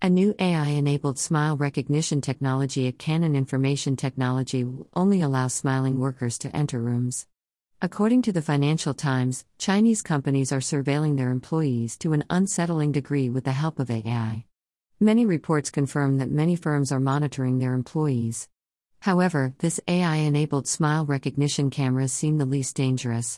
A new AI enabled smile recognition technology at Canon Information Technology will only allow smiling workers to enter rooms. According to the Financial Times, Chinese companies are surveilling their employees to an unsettling degree with the help of AI. Many reports confirm that many firms are monitoring their employees. However, this AI enabled smile recognition cameras seem the least dangerous.